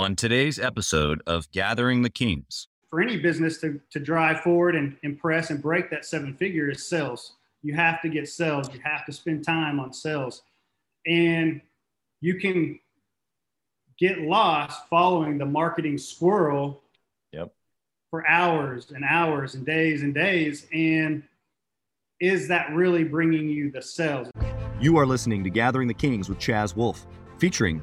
on today's episode of Gathering the Kings. For any business to, to drive forward and impress and break that seven figure is sales. You have to get sales. You have to spend time on sales. And you can get lost following the marketing squirrel Yep. for hours and hours and days and days. And is that really bringing you the sales? You are listening to Gathering the Kings with Chaz Wolfe, featuring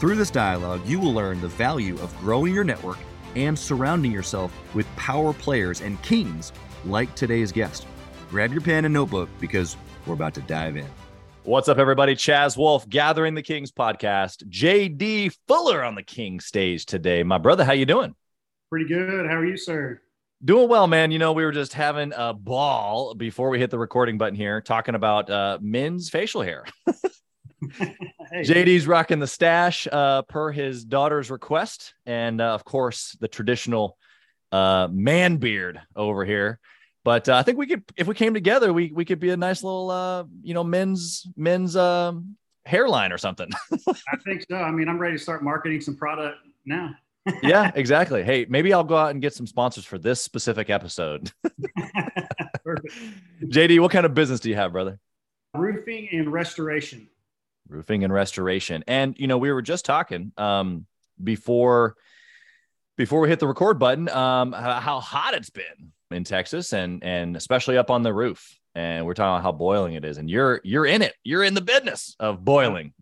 Through this dialogue, you will learn the value of growing your network and surrounding yourself with power players and kings like today's guest. Grab your pen and notebook because we're about to dive in. What's up, everybody? Chaz Wolfe, Gathering the Kings podcast. JD Fuller on the King stage today. My brother, how you doing? Pretty good. How are you, sir? Doing well, man. You know, we were just having a ball before we hit the recording button here, talking about uh, men's facial hair. Hey, JD's rocking the stash uh, per his daughter's request, and uh, of course the traditional uh, man beard over here. But uh, I think we could, if we came together, we we could be a nice little, uh, you know, men's men's um, hairline or something. I think so. I mean, I'm ready to start marketing some product now. yeah, exactly. Hey, maybe I'll go out and get some sponsors for this specific episode. JD, what kind of business do you have, brother? Roofing and restoration. Roofing and restoration. And you know we were just talking um before before we hit the record button um how, hot it's been in texas and and especially up on the roof. And we're talking about how boiling it is. And you're you're in it. You're in the business of boiling.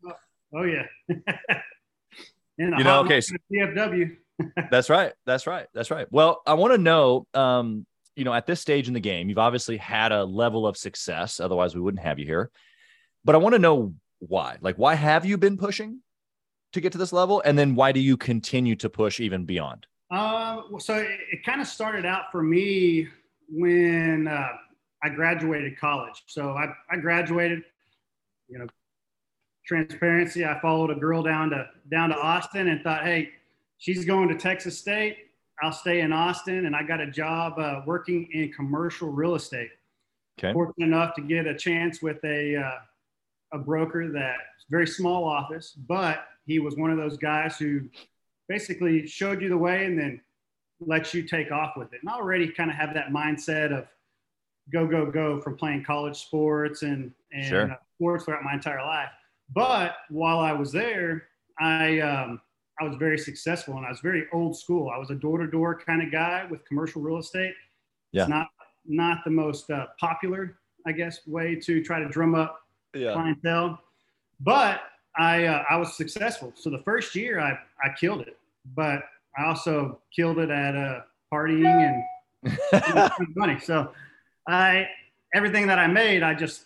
Oh yeah. and You know, okay, so- DFW. that's right. That's right. That's right. Well i want to know um you know at this stage in the game you've obviously had a level of success. Otherwise we wouldn't have you here. But i want to know why like why have you been pushing to get to this level and then why do you continue to push even beyond Uh, so it, it kind of started out for me when uh, I graduated college. So I, I graduated, you know, transparency. I followed a girl down to down to Austin and thought, hey, she's going to Texas State. I'll stay in Austin, and I got a job uh, working in commercial real estate. okay fortunate enough to get a chance with a uh, a broker that very small office, but he was one of those guys who basically showed you the way and then let you take off with it. And I already kind of have that mindset of go go go from playing college sports and and Sure. uh, sports throughout my entire life. But while I was there, I um, I was very successful and I was very old school. I was a door to door kind of guy with commercial real estate. Yeah. It's not not the most uh, popular, I guess, way to try to drum up yeah clientele, but I uh, I was successful. So the first year I I killed it, but I also killed it at uh, partying and money. So I everything that I made, I just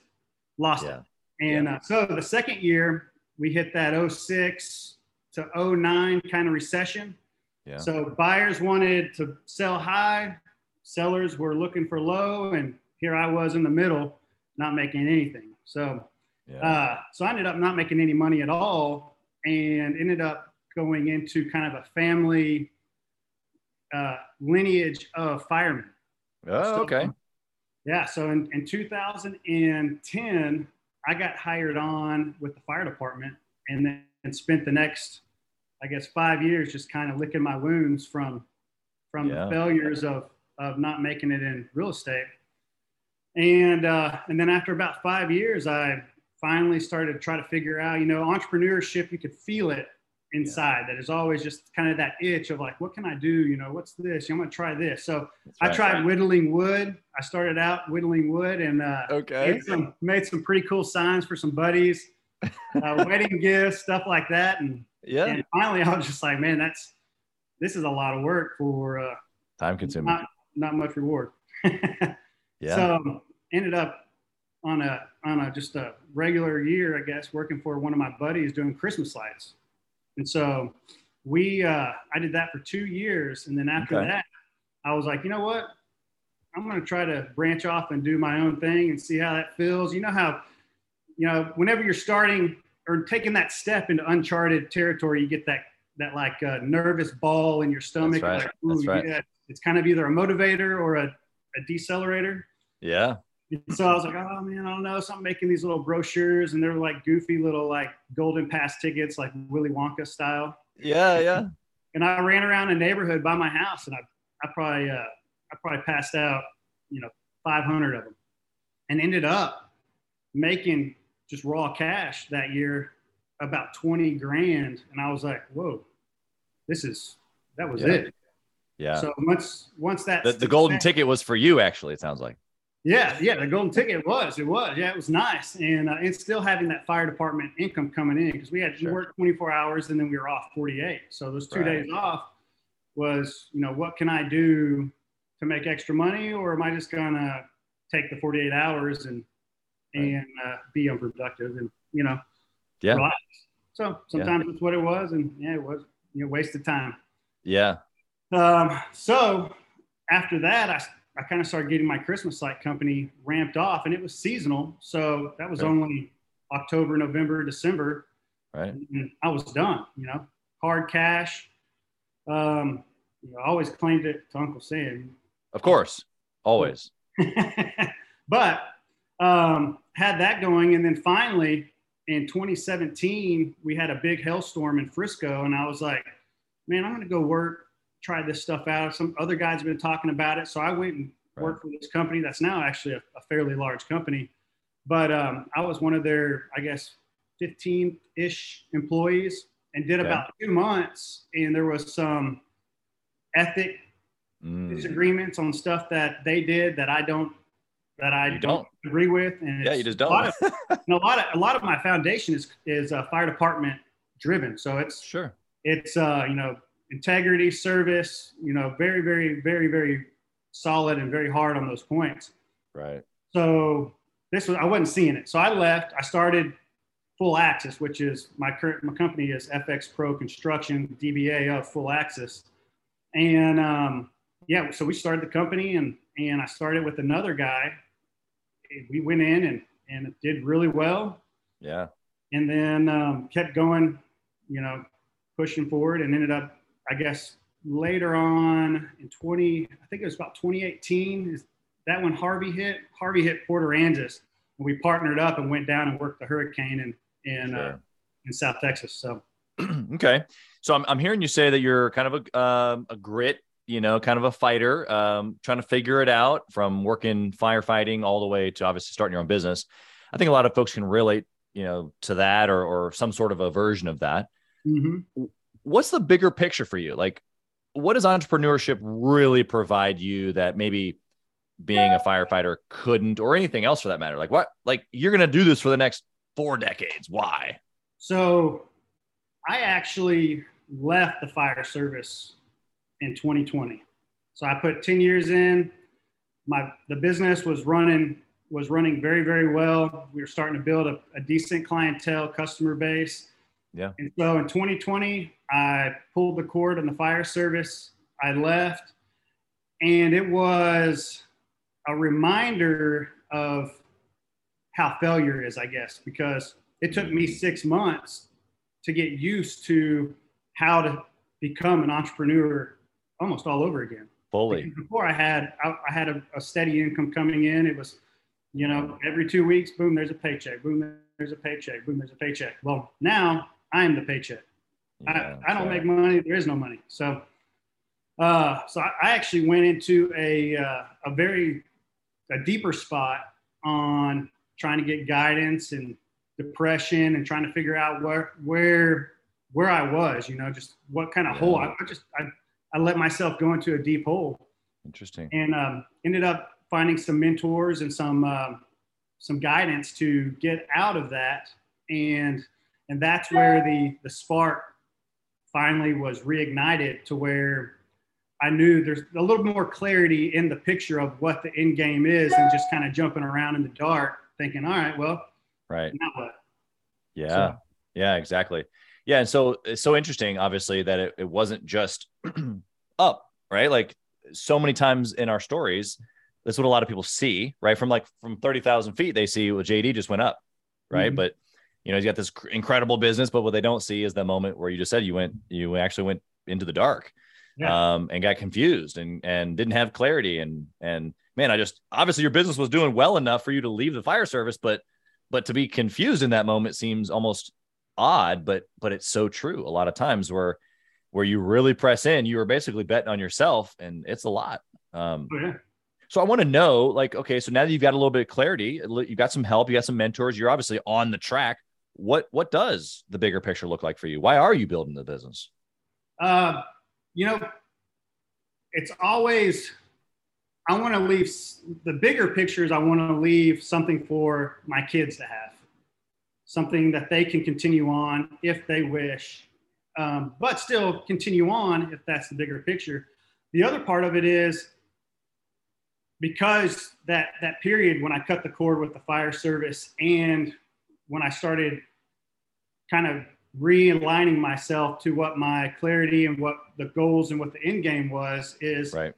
lost Yeah. it. And uh, so the second year we hit that 06 to 09 kind of recession. yeah So buyers wanted to sell high, sellers were looking for low, and here I was in the middle, not making anything. So, yeah uh, so I ended up not making any money at all, and ended up going into kind of a family uh, lineage of firemen. oh, okay Yeah. So in, in 2010, I got hired on with the fire department, and then and spent the next, I guess, five years just kind of licking my wounds from from Yeah. the failures of of not making it in real estate. And uh, and then after about five years, I finally started to try to figure out, you know, entrepreneurship. You could feel it inside. That is always just kind of that itch of like, what can I do? You know, what's this? I'm going to try this. So That's I right. tried whittling wood. I started out whittling wood and uh, okay made, some, made some pretty cool signs for some buddies, uh, wedding gifts, stuff like that. And, yeah and finally, I was just like, man, that's this is a lot of work for uh, time consuming not not much reward. yeah So ended up on a on a just a regular year, I guess, working for one of my buddies doing Christmas lights. And so we uh, I did that for two years, and then after Okay. that, I was like, you know what? I'm going to try to branch off and do my own thing and see how that feels. You know how, you know, whenever you're starting or taking that step into uncharted territory, you get that that like uh, nervous ball in your stomach. That's right. Like, That's right. yeah. It's kind of either a motivator or a, a decelerator. Yeah. So I was like, oh man, I don't know. So I'm making these little brochures, and they're like goofy little like golden pass tickets, like Willy Wonka style. Yeah. Yeah. And I ran around a neighborhood by my house, and I, I probably, uh, I probably passed out, you know, 500 of them, and ended up making just raw cash that year about 20 grand. And I was like, whoa, this is that was Yeah. it. Yeah. So once once that the, the golden ticket was for you, actually, it sounds like. Yeah, yeah, the golden ticket was. It was. Yeah, it was nice, and uh, and still having that fire department income coming in because we had Sure. we worked 24 hours and then we were off 48. So those two Right. days off was, you know, what can I do to make extra money, or am I just gonna take the 48 hours and Right. and uh, be unproductive and you know, Yeah. relax. So sometimes that's what it was, and yeah, it was you know wasted time. Yeah. Um, so after that, I, I kind of started getting my Christmas light company ramped off, and it was seasonal. So that was only October, November, December. Right. And I was done, you know, hard cash. Um, you know, I always claimed it to Uncle Sam. Of course. Always. but um, had that going. And then finally in 2017, we had a big hailstorm in Frisco. And I was like, man, I'm going to go work, try this stuff out. Some other guys have been talking about it. So I went and Right. worked for this company that's now actually a, a fairly large company. But um, I was one of their, I guess, 15 ish employees and did Okay. about two months. And there was some ethic Mm. disagreements on stuff that they did that I don't that I don't, don't. agree with. And Yeah, you just A lot don't. of, and a lot of a lot of my foundation is is uh, fire department driven. So it's Sure. it's uh, you know integrity, service. You know, very very very very solid and very hard on those points. Right. So this was I wasn't seeing it. So I left. I started Full Access, which is my current my company is FX Pro Construction, DBA of Full Access, and um, yeah, so we started the company and and I started with another guy. We went in and and it did really well, Yeah. and then um, kept going, you know, pushing forward, and ended up, I guess, later on in 20, I think it was about 2018. Is that when Harvey hit? Harvey hit Port Aransas, and we partnered up and went down and worked the hurricane in in uh, in South Texas. So okay. So I'm, I'm hearing you say that you're kind of a, um, a grit, you know, kind of a fighter, um, trying to figure it out from working firefighting all the way to obviously starting your own business. I think a lot of folks can relate, you know, to that or, or some sort of a version of that. mhm. What's the bigger picture for you? Like, what does entrepreneurship really provide you that maybe being a firefighter couldn't, or anything else for that matter? Like, what, like, you're going to do this for the next four decades. Why? So I actually left the fire service in 2020. So I put 10 years in. My the business was running was running very very well. We were starting to build a, a decent clientele customer base. Yeah. And so in 2020, I pulled the cord on the fire service. I left, and it was a reminder of how failure is, I guess, because it took me mm-hmm. six months to get used to how to become an entrepreneur almost all over again. Fully. Because Before I had I, I had a, a steady income coming in. It was, you know, every two weeks, boom, there's a paycheck. Boom, there's a paycheck. Boom, there's a paycheck. Well, now I am the paycheck. Yeah, I, I don't make money. There is no money. So, uh, so I, I actually went into a uh, a very a deeper spot on trying to get guidance and depression and trying to figure out where where where I was. You know, just what kind of Yeah. hole. I, I just I, I let myself go into a deep hole Interesting. and um, ended up finding some mentors and some um, some guidance to get out of that and and that's where the the spark finally was reignited to where I knew there's a little more clarity in the picture of what the end game is and just kind of jumping around in the dark thinking all right well Right. now what Yeah. So- Yeah, exactly. Yeah, and so it's so interesting, obviously, that it, it wasn't just up, right? Like so many times in our stories, that's what a lot of people see, right? From like from 30,000 feet, they see well, JD just went up, right? Mm-hmm. But you know, he's got this incredible business, but what they don't see is the moment where you just said you went, you actually went into the dark yeah. um, and got confused and, and didn't have clarity. And, and man, I just, obviously your business was doing well enough for you to leave the fire service, but, but to be confused in that moment seems almost odd, but, but it's so true. A lot of times where, where you really press in, you are basically betting on yourself and it's a lot. Um, oh, yeah. So I want to know, like, okay, so now that you've got a little bit of clarity, you've got some help, you got some mentors, you're obviously on the track. What what does the bigger picture look like for you? Why are you building the business? Uh, you know, it's always I want to leave the bigger pictures. I want to leave something for my kids to have, something that they can continue on if they wish, um, but still continue on if that's the bigger picture. The other part of it is because that that period when I cut the cord with the fire service and when I started kind of realigning myself to what my clarity and what the goals and what the end game was is right.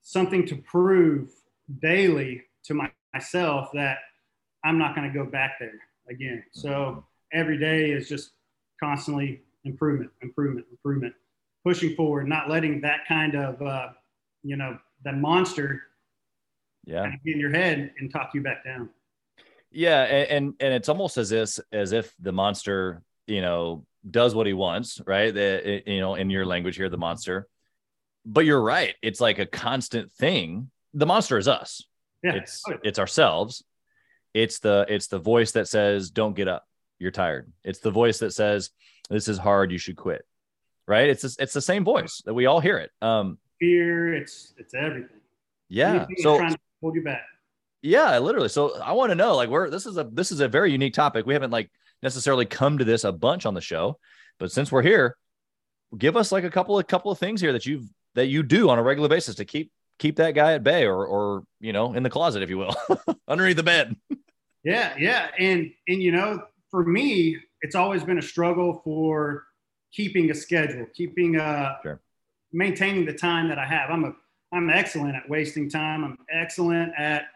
something to prove daily to my, myself that I'm not going to go back there again. So mm-hmm. every day is just constantly improvement, improvement, improvement, pushing forward, not letting that kind of, uh, you know, that monster yeah kind of get in your head and talk you back down yeah and and it's almost as if as if the monster you know does what he wants right? The, you know in your language here the monster. But you're right. It's like a constant thing. The monster is us. Yeah. it's oh, it's ourselves. It's the it's the voice that says don't get up. You're tired. It's the voice that says this is hard. You should quit. Right? It's it's the same voice that we all hear it. Um fear it's it's everything. Yeah. So trying to hold you back. Yeah, literally. So I want to know, like, where this is a this is a very unique topic. We haven't like necessarily come to this a bunch on the show, but since we're here, give us like a couple of couple of things here that you've that you do on a regular basis to keep keep that guy at bay or or you know in the closet if you will underneath the bed yeah yeah and and you know for me it's always been a struggle for keeping a schedule keeping uh sure. maintaining the time that i have i'm a I'm excellent at wasting time. I'm excellent at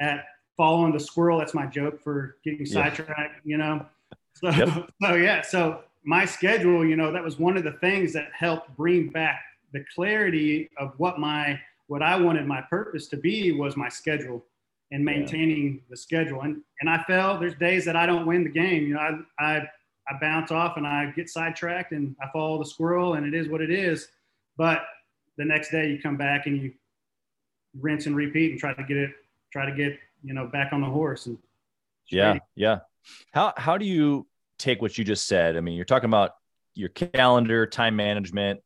at following the squirrel. That's my joke for getting sidetracked. You know, so yep. so yeah. So my schedule, you know, that was one of the things that helped bring back the clarity of what my what I wanted my purpose to be was my schedule and maintaining yeah. the schedule. And and I fell. There's days that I don't win the game. You know, I I I bounce off and I get sidetracked and I follow the squirrel and it is what it is. But the next day you come back and you rinse and repeat and try to get it, try to get, you know, back on the horse. And yeah, yeah. How, how do you take what you just said? I mean, you're talking about your calendar, time management,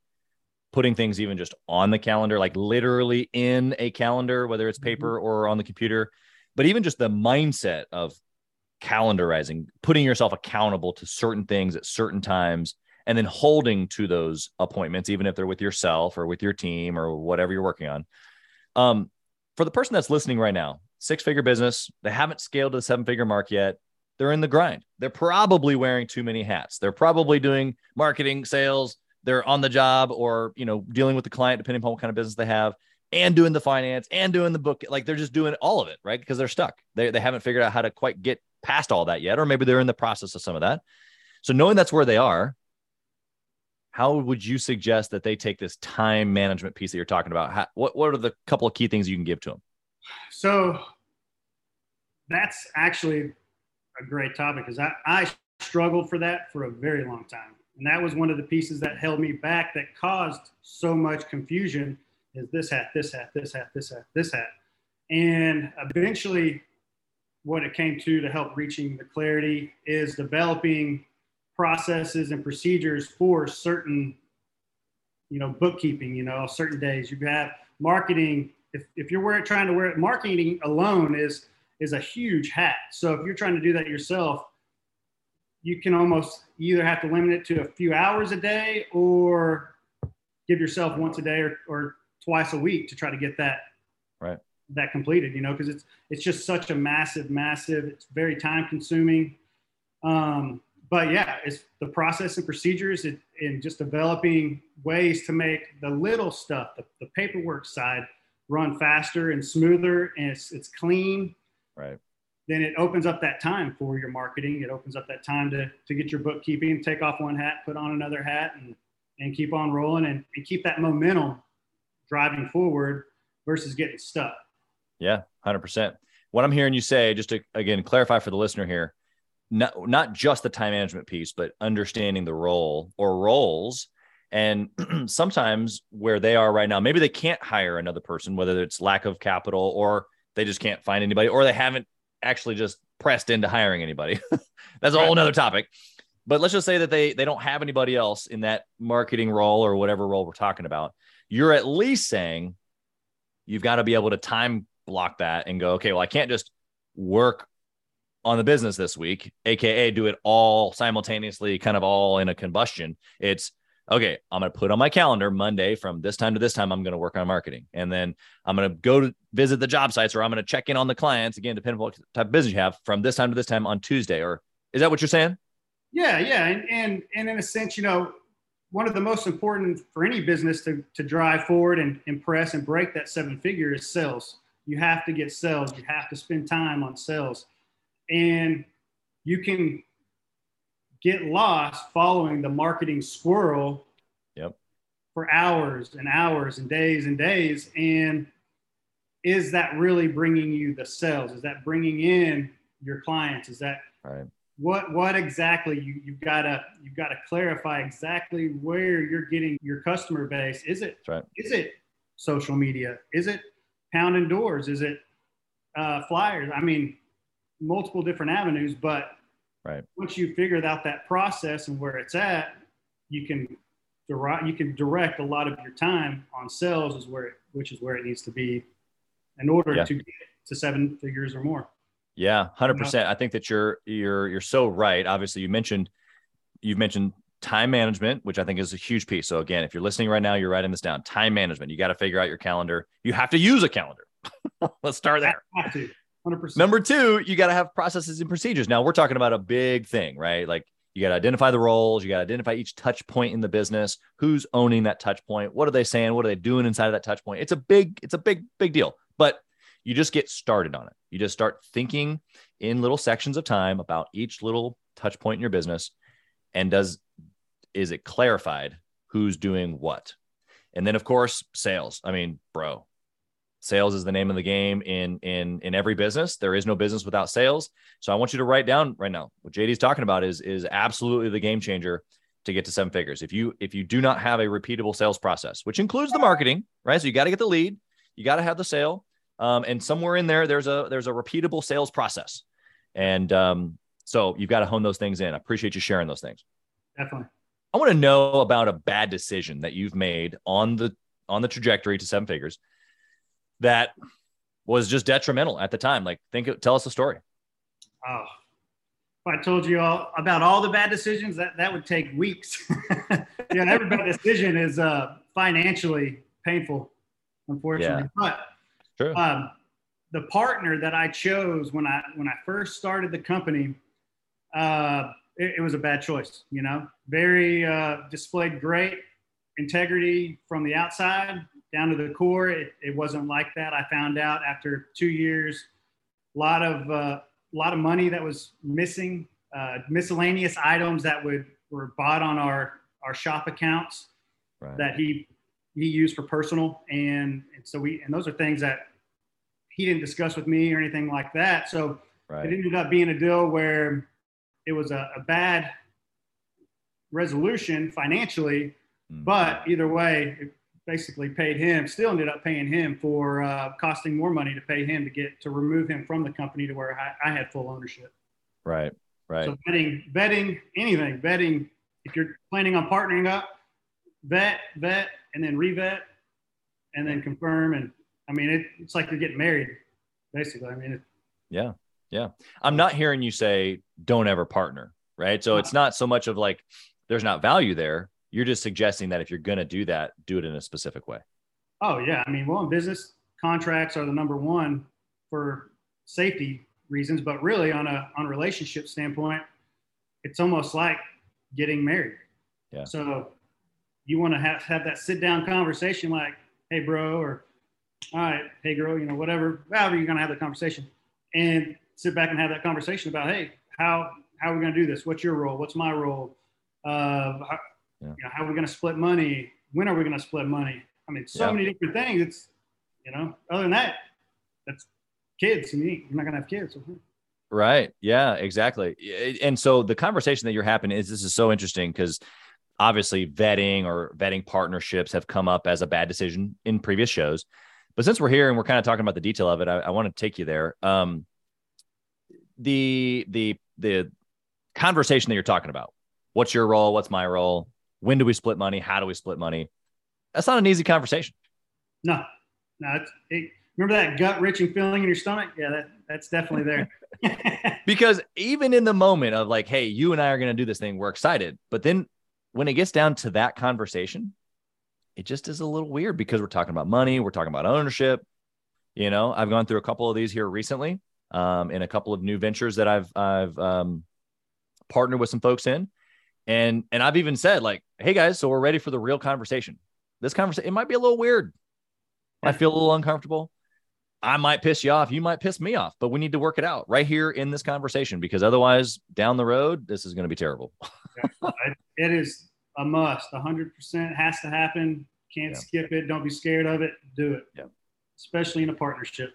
putting things even just on the calendar, like literally in a calendar, whether it's paper mm-hmm. or on the computer, but even just the mindset of calendarizing, putting yourself accountable to certain things at certain times and then holding to those appointments, even if they're with yourself or with your team or whatever you're working on. Um, for the person that's listening right now, six figure business, they haven't scaled to the seven figure mark yet. They're in the grind. They're probably wearing too many hats. They're probably doing marketing, sales. They're on the job or, you know, dealing with the client, depending upon what kind of business they have and doing the finance and doing the book. Like they're just doing all of it, right? Because they're stuck. They, they haven't figured out how to quite get past all that yet, or maybe they're in the process of some of that. So knowing that's where they are, how would you suggest that they take this time management piece that you're talking about? How, what, what are the couple of key things you can give to them? So that's actually a great topic because I, I struggled for that for a very long time. And that was one of the pieces that held me back that caused so much confusion is this hat, this hat, this hat, this hat, this hat. And eventually what it came to to help reaching the clarity is developing processes and procedures for certain, you know, bookkeeping, you know, certain days. You have marketing. If, if you're wearing, trying to wear it, marketing alone is is a huge hat. So if you're trying to do that yourself, you can almost either have to limit it to a few hours a day or give yourself once a day or, or twice a week to try to get that right that completed you know because it's it's just such a massive massive it's very time consuming um, but yeah, it's the process and procedures and, and just developing ways to make the little stuff, the, the paperwork side, run faster and smoother, and it's it's clean. Right. Then it opens up that time for your marketing. It opens up that time to to get your bookkeeping, take off one hat, put on another hat, and and keep on rolling and, and keep that momentum driving forward versus getting stuck. Yeah, hundred percent. What I'm hearing you say, just to again clarify for the listener here, not not just the time management piece, but understanding the role or roles. And sometimes where they are right now, maybe they can't hire another person, whether it's lack of capital or they just can't find anybody, or they haven't actually just pressed into hiring anybody. That's a whole nother topic. But let's just say that they they don't have anybody else in that marketing role or whatever role we're talking about. You're at least saying you've got to be able to time block that and go, okay, well, I can't just work on the business this week, aka do it all simultaneously, kind of all in a combustion. It's okay, I'm going to put on my calendar Monday from this time to this time, I'm going to work on marketing. And then I'm going to go to visit the job sites or I'm going to check in on the clients again, depending on what type of business you have from this time to this time on Tuesday. Or is that what you're saying? Yeah, yeah. And and and in a sense, you know, one of the most important for any business to, to drive forward and impress and break that seven figure is sales. You have to get sales. You have to spend time on sales and you can get lost following the marketing squirrel yep. for hours and hours and days and days. And is that really bringing you the sales? Is that bringing in your clients? Is that right. what what exactly you, you've got to you've got to clarify exactly where you're getting your customer base. Is it right. is it social media? Is it pounding doors? Is it uh, flyers? I mean multiple different avenues, but right. once you figured out that process and where it's at, you can direct you can direct a lot of your time on sales is where it, which is where it needs to be in order yeah. to get to seven figures or more. Yeah, hundred percent. I think that you're you're you're so right. Obviously, you mentioned you've mentioned time management, which I think is a huge piece. So again, if you're listening right now, you're writing this down. Time management. You got to figure out your calendar. You have to use a calendar. Let's start there. 100%. Number two, you got to have processes and procedures. Now we're talking about a big thing, right? Like you got to identify the roles, you got to identify each touch point in the business, who's owning that touch point, what are they saying, what are they doing inside of that touch point. It's a big, it's a big, big deal. But you just get started on it. You just start thinking in little sections of time about each little touch point in your business, and does is it clarified who's doing what? And then of course, sales. I mean, bro, sales is the name of the game in in in every business. There is no business without sales. So i want you to write down right now what jd's talking about is is absolutely the game changer to get to seven figures. If you if you do not have a repeatable sales process which includes the marketing right? So you got to get the lead you got to have the sale. Um, and somewhere in there there's a there's a repeatable sales process. And um, so you've got to hone those things in. I appreciate you sharing those things. Definitely. I want to know about a bad decision that you've made on the on the trajectory to seven figures that was just detrimental at the time? Like, think, tell us the story. Oh, if I told you all about all the bad decisions, that that would take weeks. yeah, every bad decision is uh, financially painful, unfortunately. Yeah. But um, the partner that I chose when I when I first started the company, uh, it, it, was a bad choice. You know, very uh, displayed great integrity from the outside, down to the core. It, it wasn't like that. I found out after two years, a lot of uh, a lot of money that was missing, uh, miscellaneous items that would were bought on our our shop accounts right. that he he used for personal, and, and so we and those are things that he didn't discuss with me or anything like that. So right. it ended up being a deal where it was a, a bad resolution financially, mm-hmm. but either way, it, basically paid him, still ended up paying him for uh, costing more money to pay him to get to remove him from the company to where I, I had full ownership. Right, right. So betting, betting anything, betting. If you're planning on partnering up, vet, vet, and then revet, and then confirm. And I mean, it, it's like you're getting married, basically. I mean, it, yeah, yeah. I'm not hearing you say don't ever partner, right? So it's not so much of like there's not value there you're just suggesting that if you're going to do that, do it in a specific way. Oh yeah, I mean, well, in business, contracts are the number one for safety reasons, but really on a on a relationship standpoint, it's almost like getting married. Yeah. So you want to have, have that sit down conversation like, hey, bro, or all right, hey, girl, you know, whatever, however you're going to have the conversation. And sit back and have that conversation about, hey, how, how are we going to do this? What's your role? What's my role? Uh, yeah. you know, how are we going to split money? When are we going to split money? I mean, so yeah. many different things. It's, you know, other than that, that's kids. And you're not going to have kids. Right. Yeah, exactly. And so the conversation that you're having is this is so interesting because obviously vetting or vetting partnerships have come up as a bad decision in previous shows. But since we're here and we're kind of talking about the detail of it, I, I want to take you there. Um, the the the conversation that you're talking about. What's your role? What's my role? When do we split money? How do we split money? That's not an easy conversation. No, no. It, remember that gut wrenching feeling in your stomach? Yeah, that, that's definitely there. because even in the moment of like, hey, you and I are going to do this thing, we're excited. But then when it gets down to that conversation, it just is a little weird because we're talking about money, we're talking about ownership. You know, I've gone through a couple of these here recently, um, in a couple of new ventures that I've I've um, partnered with some folks in, and and I've even said like, hey guys, so we're ready for the real conversation. This conversation it might be a little weird. I feel a little uncomfortable. I might piss you off. You might piss me off, but we need to work it out right here in this conversation because otherwise, down the road, this is going to be terrible. it is a must. 100% has to happen. Can't yeah. skip it. Don't be scared of it. Do it. Yeah. Especially in a partnership.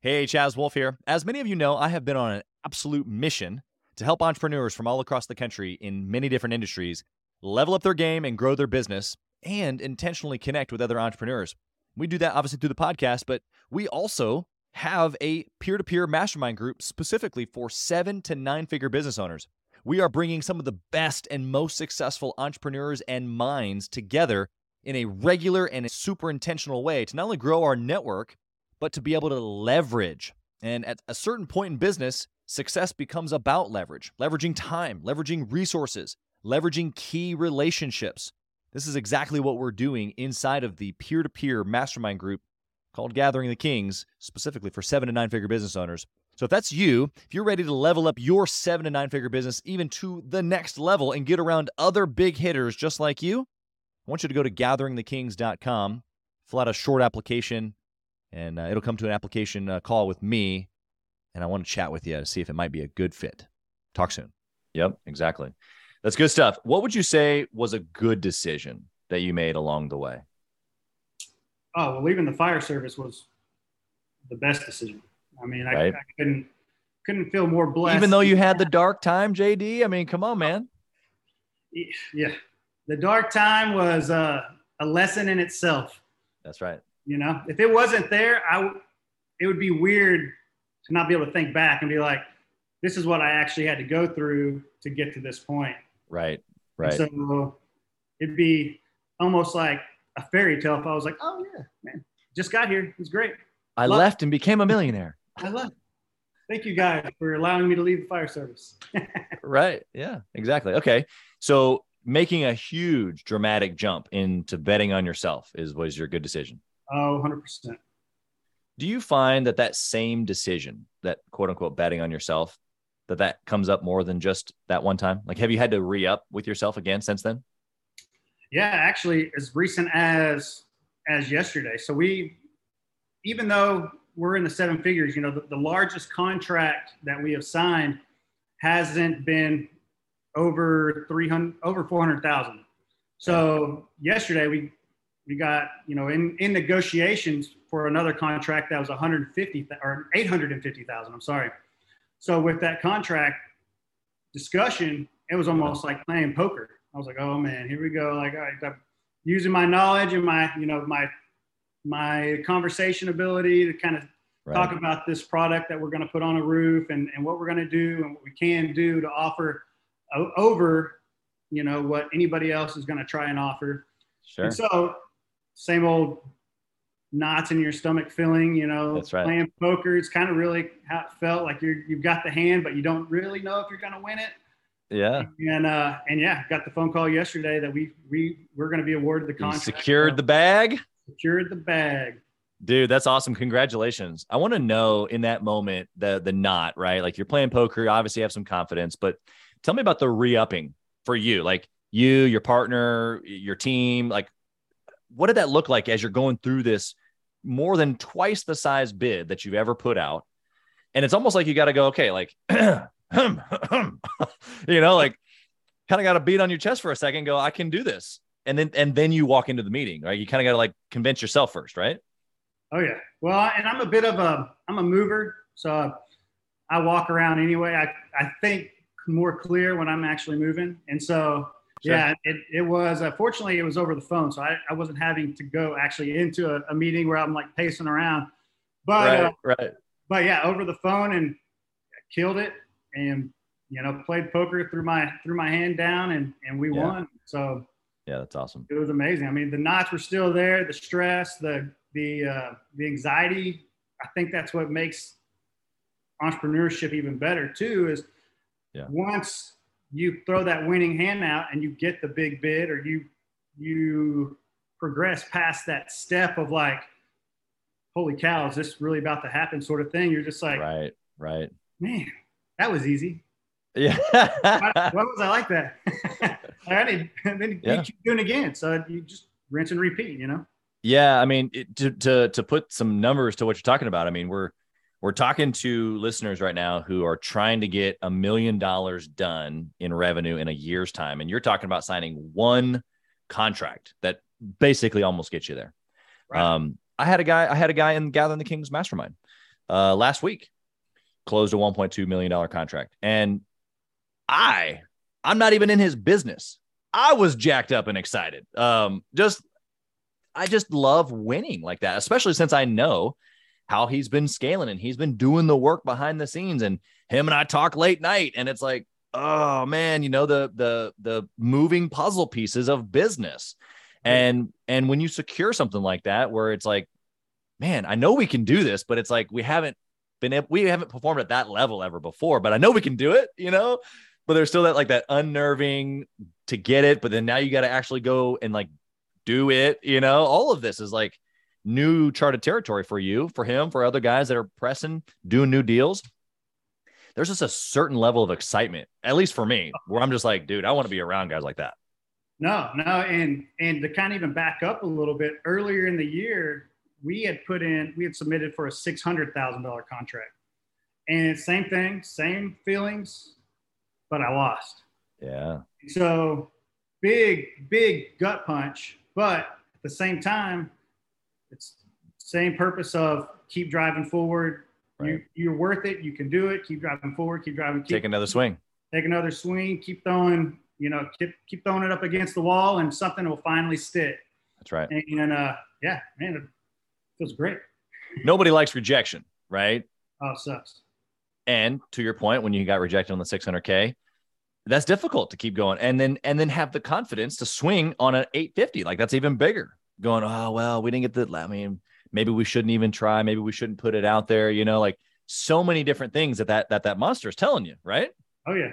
Hey, Chaz Wolfe here. As many of you know, I have been on an absolute mission to help entrepreneurs from all across the country in many different industries level up their game and grow their business and intentionally connect with other entrepreneurs. We do that obviously through the podcast, but we also have a peer to peer mastermind group specifically for seven to nine figure business owners. We are bringing some of the best and most successful entrepreneurs and minds together in a regular and super intentional way to not only grow our network, but to be able to leverage. And at a certain point in business, success becomes about leverage, leveraging time, leveraging resources, leveraging key relationships. This is exactly what we're doing inside of the peer to peer mastermind group called Gathering the Kings, specifically for seven to nine figure business owners. So if that's you, if you're ready to level up your seven to nine figure business even to the next level and get around other big hitters just like you, I want you to go to gatheringthekings.com, fill out a short application, and uh, it'll come to an application uh, call with me. And I want to chat with you to see if it might be a good fit. Talk soon. Yep, exactly. That's good stuff. What would you say was a good decision that you made along the way? Oh, well, leaving the fire service was the best decision. I mean, I, right. I couldn't couldn't feel more blessed. Even though you had the dark time, JD. I mean, come on, man. Yeah, the dark time was uh, a lesson in itself. That's right. You know, if it wasn't there, I w- it would be weird to not be able to think back and be like, this is what I actually had to go through to get to this point. Right. Right. And so it'd be almost like a fairy tale if I was like, oh yeah, man, just got here. It's great. I Love left it. and became a millionaire. I left. Thank you guys for allowing me to leave the fire service. right. Yeah, exactly. Okay. So making a huge dramatic jump into betting on yourself is was your good decision. Oh, 100%. Do you find that that same decision, that quote unquote betting on yourself, that that comes up more than just that one time? Like, have you had to re up with yourself again since then? Yeah, actually, as recent as as yesterday. So we, even though we're in the seven figures, you know, the, the largest contract that we have signed hasn't been over 300 over 400,000. So yesterday we we got, you know, in in negotiations for another contract that was 150 or 850,000, I'm sorry. So with that contract discussion, it was almost like playing poker. I was like, oh man, here we go. Like, right, I'm using my knowledge and my, you know, my my conversation ability to kind of right. talk about this product that we're going to put on a roof and, and what we're going to do and what we can do to offer over, you know, what anybody else is going to try and offer. Sure. And so, same old knots in your stomach feeling, you know, That's right. playing poker. It's kind of really how it felt like you're, you've got the hand, but you don't really know if you're going to win it. Yeah. And, uh, and yeah, got the phone call yesterday that we, we, we're going to be awarded the contract. You secured the bag. Secured the bag. Dude, that's awesome. Congratulations. I want to know in that moment, the, the knot, right? Like you're playing poker, you obviously have some confidence, but tell me about the re-upping for you, like you, your partner, your team, like what did that look like as you're going through this more than twice the size bid that you've ever put out? And it's almost like you got to go, okay, like, you know, like kind of got to beat on your chest for a second, go, I can do this. And then, and then you walk into the meeting, right? You kind of got to like convince yourself first, right? Oh yeah. Well, and I'm a bit of a, I'm a mover. So I walk around anyway. I, I think more clear when I'm actually moving. And so, sure. yeah, it, it was, uh, fortunately it was over the phone. So I, I wasn't having to go actually into a, a meeting where I'm like pacing around, but, right, uh, right. but yeah, over the phone and killed it and, you know, played poker through my, through my hand down and, and we yeah. won. So yeah, that's awesome. It was amazing. I mean, the knots were still there, the stress, the, the, uh, the anxiety. I think that's what makes entrepreneurship even better too is yeah. once you throw that winning hand out and you get the big bid or you you progress past that step of like holy cow is this really about to happen sort of thing. You're just like right right. man that was easy. Yeah. Why, why was i like that? I and then yeah. you keep doing it again. So you just rinse and repeat you know? Yeah i mean it, to to to put some numbers to what you're talking about i mean we're we're talking to listeners right now who are trying to get a million dollars done in revenue in a year's time. And you're talking about signing one contract that basically almost gets you there. Right. Um, I had a guy, I had a guy in Gathering the Kings mastermind uh, last week, closed a $1.2 million contract. And I, I'm not even in his business. I was jacked up and excited. Um, just, I just love winning like that, especially since I know how he's been scaling and he's been doing the work behind the scenes and him and I talk late night and it's like oh man you know the the the moving puzzle pieces of business. And and when you secure something like that where it's like man I know we can do this but it's like we haven't been able, we haven't performed at that level ever before but I know we can do it you know? But there's still that like that unnerving to get it but then now you got to actually go and like do it you know? All of this is like new charted territory for you, for him, for other guys that are pressing, doing new deals. There's just a certain level of excitement, at least for me, where I'm just like, dude, I want to be around guys like that. No, no, and and to kind of even back up a little bit, earlier in the year, we had put in, we had submitted for a six hundred thousand dollar contract, and same thing, same feelings, but I lost. Yeah. So big, big gut punch, but at the same time, it's same purpose of keep driving forward. Right. You, you're worth it. You can do it. Keep driving forward. Keep driving. Keep, take another swing. Take another swing. Keep throwing. You know, keep keep throwing it up against the wall, and something will finally stick. That's right. And, and uh, yeah, man, it feels great. Nobody likes rejection, right? Oh, sucks. And to your point, when you got rejected on the 600k, that's difficult to keep going, and then and then have the confidence to swing on an 850. Like that's even bigger going, oh, well, we didn't get the, I mean, maybe we shouldn't even try. Maybe we shouldn't put it out there, you know, like so many different things that that, that, that monster is telling you, right? Oh yeah.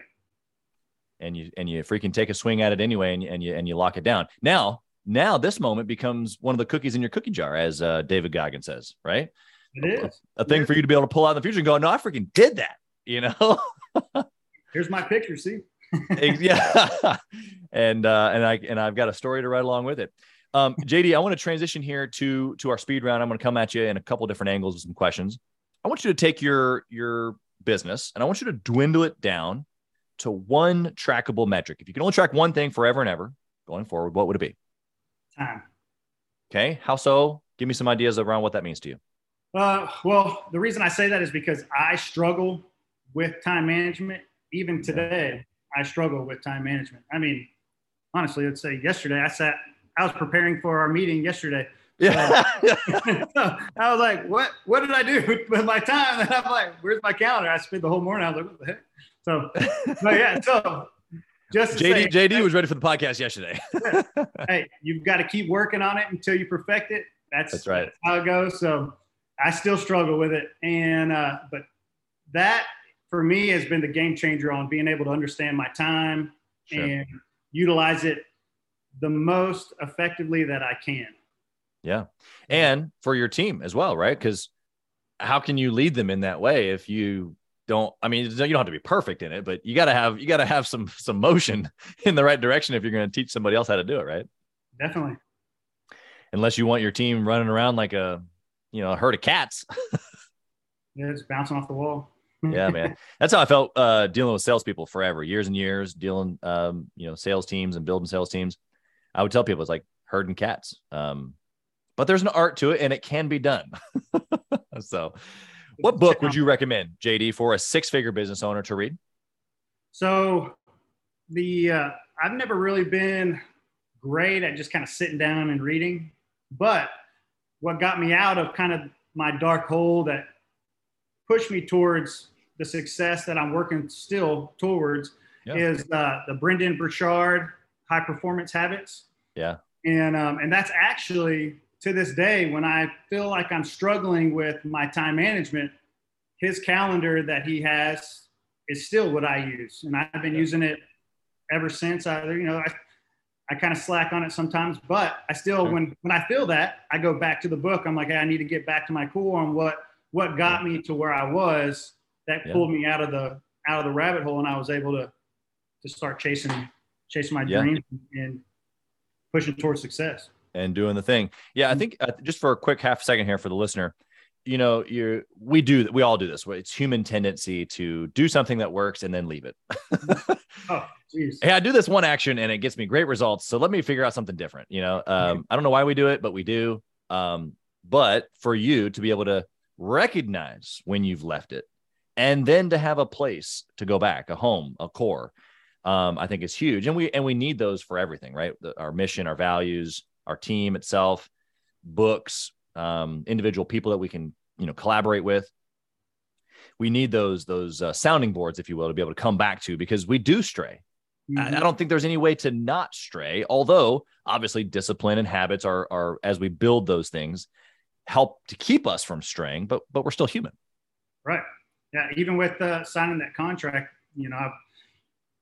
And you, and you freaking take a swing at it anyway, and you, and you, and you lock it down. Now, now this moment becomes one of the cookies in your cookie jar, as uh, David Goggins says, right? It is a, a thing for you to be able to pull out in the future and go, no, I freaking did that, you know? Here's my picture. See? yeah. and, uh, and I, and I've got a story to write along with it. Um, JD, I want to transition here to to our speed round. I'm going to come at you in a couple different angles with some questions. I want you to take your your business and I want you to dwindle it down to one trackable metric. If you can only track one thing forever and ever going forward, what would it be? Time. Okay. How so? Give me some ideas around what that means to you. Uh, well, the reason I say that is because I struggle with time management. Even today, I struggle with time management. I mean, honestly, let's say yesterday I sat I was preparing for our meeting yesterday. Yeah. so I was like, what, what did I do with my time? And I'm like, where's my calendar? I spent the whole morning. I was like, what the heck? So, but yeah, so just JD, say, JD was ready for the podcast yesterday. hey, you've got to keep working on it until you perfect it. That's, that's right. That's how it goes. So I still struggle with it. And, uh, but that for me has been the game changer on being able to understand my time sure. and utilize it the most effectively that I can. Yeah. And for your team as well, right? Because how can you lead them in that way if you don't i mean you don't have to be perfect in it but you got to have you got to have some some motion in the right direction if you're going to teach somebody else how to do it right definitely unless you want your team running around like a you know a herd of cats yeah it's bouncing off the wall yeah man that's how i felt uh dealing with salespeople forever years and years dealing um you know sales teams and building sales teams i would tell people it's like herding cats um but there's an art to it and it can be done so what book would you recommend, JD, for a six-figure business owner to read? So, the uh, I've never really been great at just kind of sitting down and reading, but what got me out of kind of my dark hole that pushed me towards the success that I'm working still towards yeah. is uh, the Brendon Burchard High Performance Habits. Yeah, and um, and that's actually to this day, when I feel like I'm struggling with my time management, his calendar that he has is still what I use, and I've been using it ever since. I, you know, I, I kind of slack on it sometimes, but I still, when when I feel that, I go back to the book. I'm like, hey, I need to get back to my core on what what got me to where I was. That yeah. pulled me out of the out of the rabbit hole, and I was able to to start chasing chasing my yeah. dreams and pushing towards success and doing the thing. Yeah, I mm-hmm. think uh, just for a quick half second here for the listener, you know, you we do we all do this. It's human tendency to do something that works and then leave it. oh, geez. Hey, I do this one action and it gets me great results. So let me figure out something different. You know, um, I don't know why we do it, but we do. Um, but for you to be able to recognize when you've left it and then to have a place to go back, a home, a core, um, I think is huge. And we and we need those for everything, right? The, our mission, our values, our team itself, books, um, individual people that we can you know collaborate with. We need those those uh, sounding boards, if you will, to be able to come back to because we do stray. Mm-hmm. I, I don't think there's any way to not stray. Although obviously discipline and habits are are as we build those things help to keep us from straying, but but we're still human. Right. Yeah. Even with uh, signing that contract, you know, I,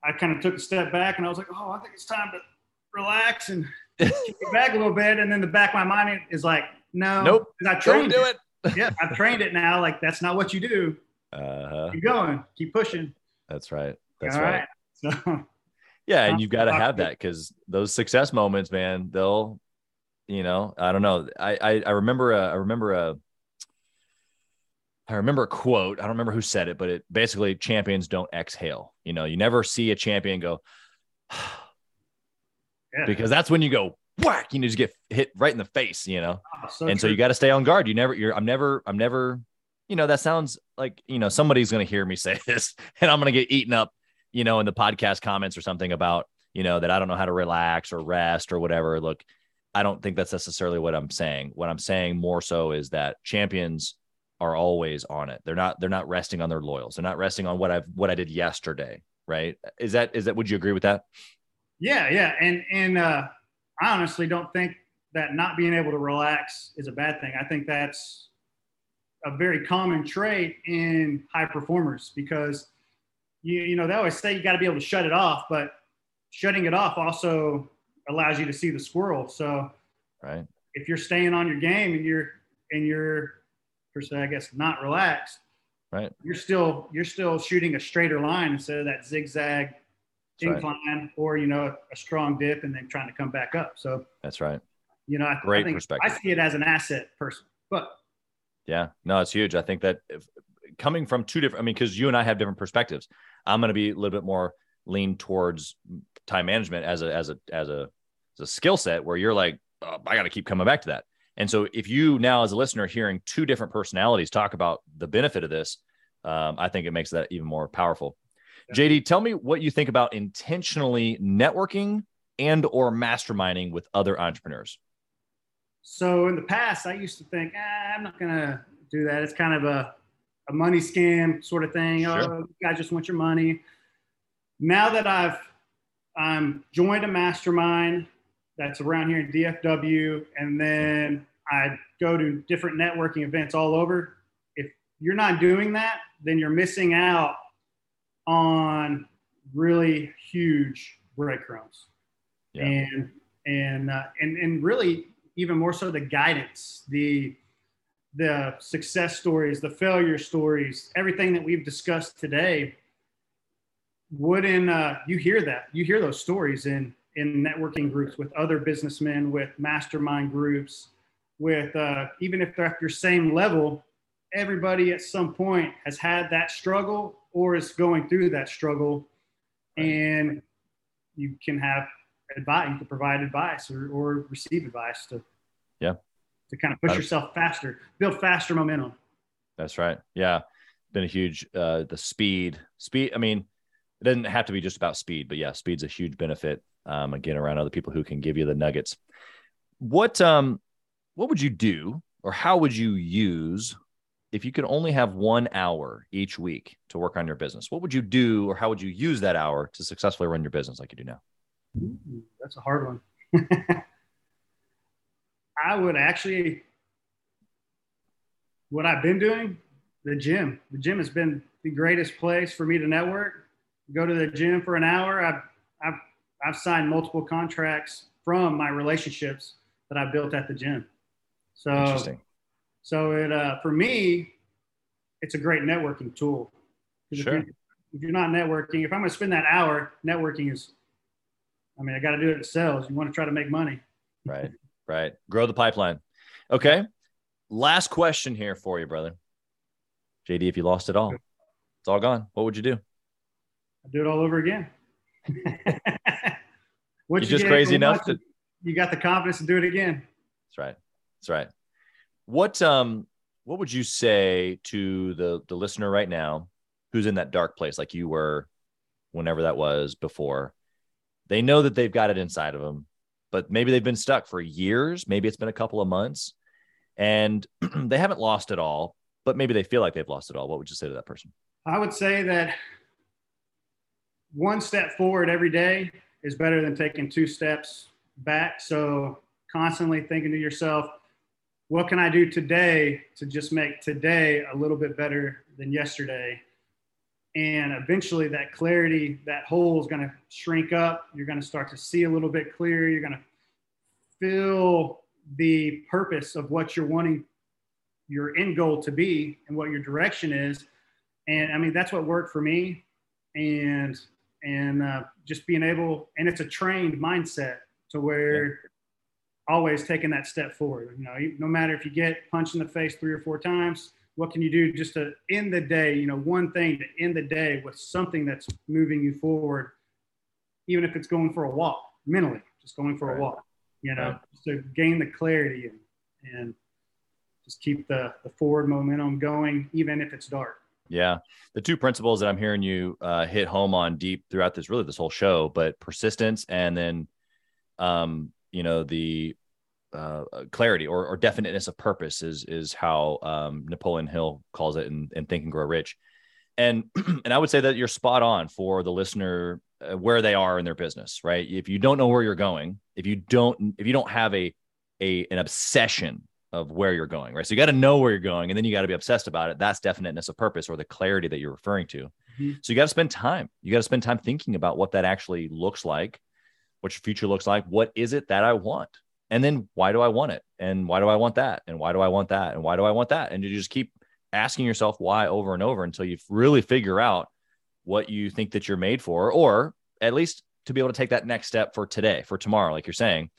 I kind of took a step back and I was like, oh, I think it's time to relax and kick back a little bit, and then the back of my mind is like, no, nope, I trained Don't do it. it. yeah, I've trained it now. Like that's not what you do. Uh-huh. Keep going, keep pushing. That's right. That's All right. right. So, yeah, and you've got to have that because those success moments, man, they'll, you know, I don't know. I I, I remember a, I remember a. I remember a quote. I don't remember who said it, but it basically champions don't exhale. You know, you never see a champion go, yeah. because that's when you go whack, you know, just get hit right in the face, you know. Oh, so and true. so you got to stay on guard. You never, you're, I'm never, I'm never, you know, that sounds like, you know, somebody's going to hear me say this and I'm going to get eaten up, you know, in the podcast comments or something about, you know, that I don't know how to relax or rest or whatever. Look, I don't think that's necessarily what I'm saying. What I'm saying more so is that champions are always on it. They're not, they're not resting on their loyals. They're not resting on what I've, what I did yesterday. Right. Is that, is that, would you agree with that? Yeah, yeah, and and uh, I honestly don't think that not being able to relax is a bad thing. I think that's a very common trait in high performers because you you know they always say you got to be able to shut it off, but shutting it off also allows you to see the squirrel. So, right, if you're staying on your game and you're and you're per se, I guess, not relaxed, right, you're still you're still shooting a straighter line instead of that zigzag incline right. or you know a strong dip and then trying to come back up. So that's right. You know, I, great I think perspective. I see it as an asset person, but yeah, no, it's huge. I think that if, coming from two different, I mean, because you and I have different perspectives. I'm going to be a little bit more lean towards time management as a as a as a as a skill set where you're like, oh, I got to keep coming back to that. And so, if you now, as a listener, hearing two different personalities talk about the benefit of this, um, I think it makes that even more powerful. JD, tell me what you think about intentionally networking and or masterminding with other entrepreneurs. So in the past, I used to think, ah, I'm not gonna do that. It's kind of a, a money scam sort of thing. Sure. Oh, you guys just want your money. Now that I've I'm joined a mastermind that's around here in DFW, and then I go to different networking events all over. If you're not doing that, then you're missing out on really huge breadcrumbs. Yeah. And and uh, and and really even more so the guidance, the the success stories, the failure stories, everything that we've discussed today, wouldn't uh, you hear that? You hear those stories in in networking groups with other businessmen, with mastermind groups, with uh, even if they're at your same level, everybody at some point has had that struggle or is going through that struggle, and you can have advice, you can provide advice or, or receive advice to yeah to kind of push yourself faster, build faster momentum. That's right. Yeah, been a huge uh, the speed speed. I mean, it doesn't have to be just about speed, but yeah, speed's a huge benefit. Um, again, around other people who can give you the nuggets. What um what would you do or how would you use if you could only have one hour each week to work on your business? What would you do or how would you use that hour to successfully run your business like you do now? That's a hard one. I would actually, what I've been doing, the gym. The gym has been the greatest place for me to network. Go to the gym for an hour. I've, I've, I've signed multiple contracts from my relationships that I built at the gym. So, Interesting. so it, uh, for me, it's a great networking tool. Sure. If you're, if you're not networking, if I'm going to spend that hour, networking is, I mean, I got to do it in sales. You want to try to make money. Right. Right. Grow the pipeline. Okay. Last question here for you, brother. JD, if you lost it all, it's all gone. What would you do? I'd do it all over again. What you just crazy enough to you got the confidence to do it again. That's right. That's right. What um what would you say to the the listener right now who's in that dark place like you were whenever that was before? They know that they've got it inside of them but maybe they've been stuck for years. Maybe it's been a couple of months and they haven't lost it all, but maybe they feel like they've lost it all. What would you say to that person? I would say that one step forward every day is better than taking two steps back. So constantly thinking to yourself, what can I do today to just make today a little bit better than yesterday? and eventually that clarity that hole is going to shrink up you're going to start to see a little bit clearer you're going to feel the purpose of what you're wanting your end goal to be and what your direction is and i mean that's what worked for me and and uh, just being able and it's a trained mindset to where yeah. always taking that step forward you know no matter if you get punched in the face three or four times what can you do just to end the day you know one thing to end the day with something that's moving you forward even if it's going for a walk mentally just going for right. a walk you know right. to gain the clarity and, and just keep the, the forward momentum going even if it's dark yeah the two principles that i'm hearing you uh, hit home on deep throughout this really this whole show but persistence and then um you know the uh, clarity or, or, definiteness of purpose is is how um, Napoleon Hill calls it in, in Think and Grow Rich. And and I would say that you're spot on for the listener uh, where they are in their business, right? If you don't know where you're going, if you don't if you don't have a a an obsession of where you're going, right? So you got to know where you're going, and then you got to be obsessed about it. That's definiteness of purpose or the clarity that you're referring to. Mm-hmm. So you got to spend time. You got to spend time thinking about what that actually looks like, what your future looks like. What is it that I want? and then why do I want it? And why do I want that? And why do I want that? And why do I want that? And you just keep asking yourself why over and over until you really figure out what you think that you're made for, or at least to be able to take that next step for today, for tomorrow, like you're saying,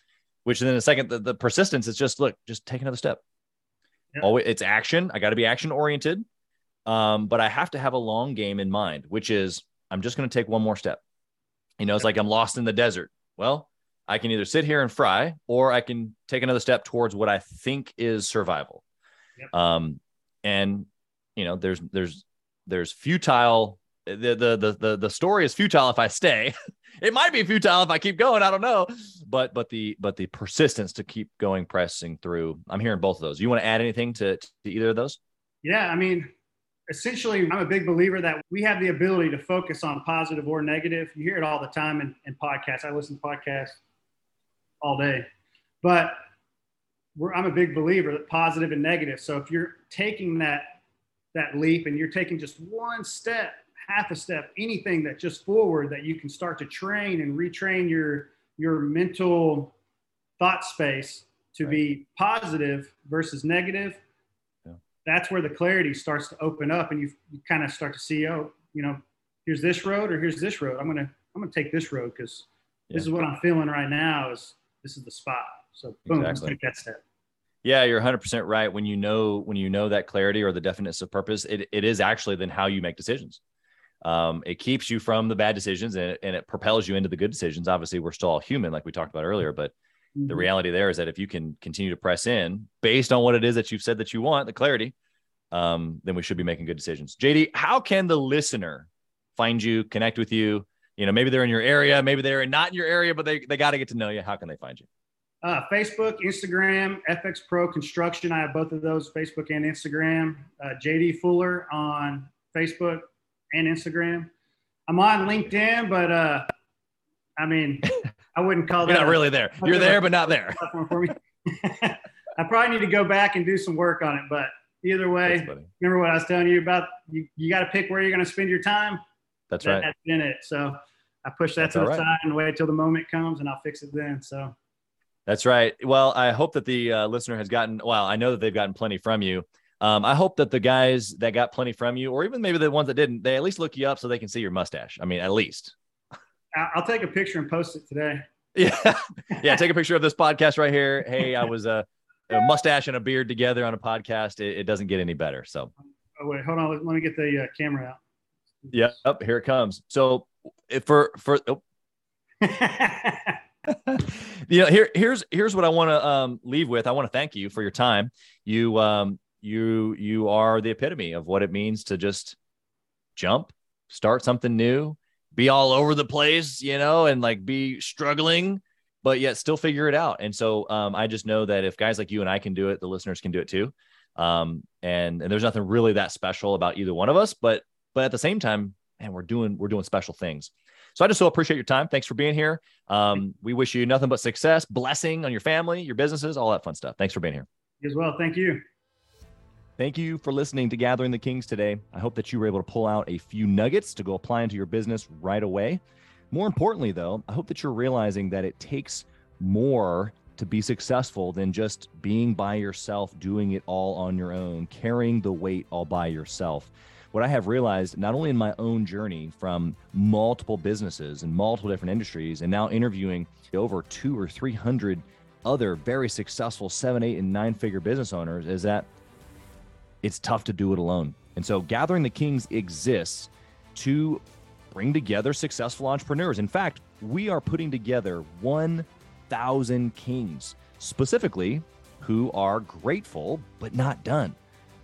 which then the second, the, the persistence is just look, just take another step. Yeah. Always, it's action. I got to be action oriented. Um, but I have to have a long game in mind, which is I'm just going to take one more step. You know, it's like I'm lost in the desert. Well, I can either sit here and fry, or I can take another step towards what I think is survival. Yep. Um, and you know, there's there's there's futile. The, the the the story is futile if I stay. it might be futile if I keep going. I don't know, but but the but the persistence to keep going, pressing through. I'm hearing both of those. You want to add anything to, to either of those? Yeah, I mean, essentially, I'm a big believer that we have the ability to focus on positive or negative. You hear it all the time in, in podcasts. I listen to podcasts all day. But I'm a big believer that positive and negative. So if you're taking that that leap and you're taking just one step, half a step, anything that just forward that you can start to train and retrain your your mental thought space to right. be positive versus negative, yeah. that's where the clarity starts to open up and you, you kind of start to see, oh, you know, here's this road or here's this road. I'm gonna I'm gonna take this road because yeah. this is what I'm feeling right now. Is this is the spot? So boom, exactly. take that step. Yeah, you're 100% right. When you know when you know that clarity or the definiteness of purpose, it, it is actually then how you make decisions. Um, it keeps you from the bad decisions and it, and it propels you into the good decisions. Obviously, we're still all human, like we talked about earlier, but mm-hmm. the reality there is that if you can continue to press in based on what it is that you've said that you want, the clarity, um, then we should be making good decisions. JD, how can the listener find you, connect with you? You know, maybe they're in your area, maybe they're not in your area, but they, they got to get to know you. How can they find you? Uh, Facebook, Instagram, FXPro Construction. I have both of those, Facebook and Instagram. Uh, JD Fuller on Facebook and Instagram. I'm on LinkedIn, but uh, I mean, I wouldn't call You're that. not really there. You're there, but not there. For me. I probably need to go back and do some work on it, but either way, remember what I was telling you about? You, you got to pick where you're going to spend your time. That's that, right. That's in it. So I push that That's to the right. side and wait till the moment comes, and I'll fix it then. So. That's right. Well, I hope that the uh, listener has gotten, well, I know that they've gotten plenty from you. Um, I hope that the guys that got plenty from you, or even maybe the ones that didn't, they at least look you up so they can see your mustache. I mean, at least. I'll take a picture and post it today. Yeah. yeah. Take a picture of this podcast right here. Hey, I was a, a mustache and a beard together on a podcast. It, it, doesn't get any better. So, oh, wait, hold on. Let me get the uh, camera out. Yep. Yeah, here it comes. So, for, for, oh. you know, here here's here's what I want to um, leave with. I want to thank you for your time. You um, you you are the epitome of what it means to just jump, start something new, be all over the place, you know, and like be struggling, but yet still figure it out. And so um, I just know that if guys like you and I can do it, the listeners can do it too. Um, and and there's nothing really that special about either one of us, but but at the same time, man, we're doing we're doing special things. So I just so appreciate your time. Thanks for being here. Um, we wish you nothing but success, blessing on your family, your businesses, all that fun stuff. Thanks for being here. You as well. Thank you. Thank you for listening to Gathering the Kings today. I hope that you were able to pull out a few nuggets to go apply into your business right away. More importantly, though, I hope that you're realizing that it takes more to be successful than just being by yourself, doing it all on your own, carrying the weight all by yourself what I have realized, not only in my own journey from multiple businesses and multiple different industries, and now interviewing over two or 300 other very successful seven, eight, and nine figure business owners, is that it's tough to do it alone. And so, Gathering the Kings exists to bring together successful entrepreneurs. In fact, we are putting together 1,000 kings, specifically who are grateful but not done.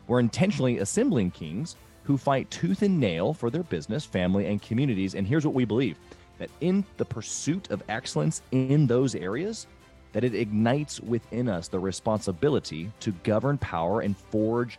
We're intentionally assembling kings who fight tooth and nail for their business, family, and communities. And here's what we believe that in the pursuit of excellence in those areas, that it ignites within us the responsibility to govern power and forge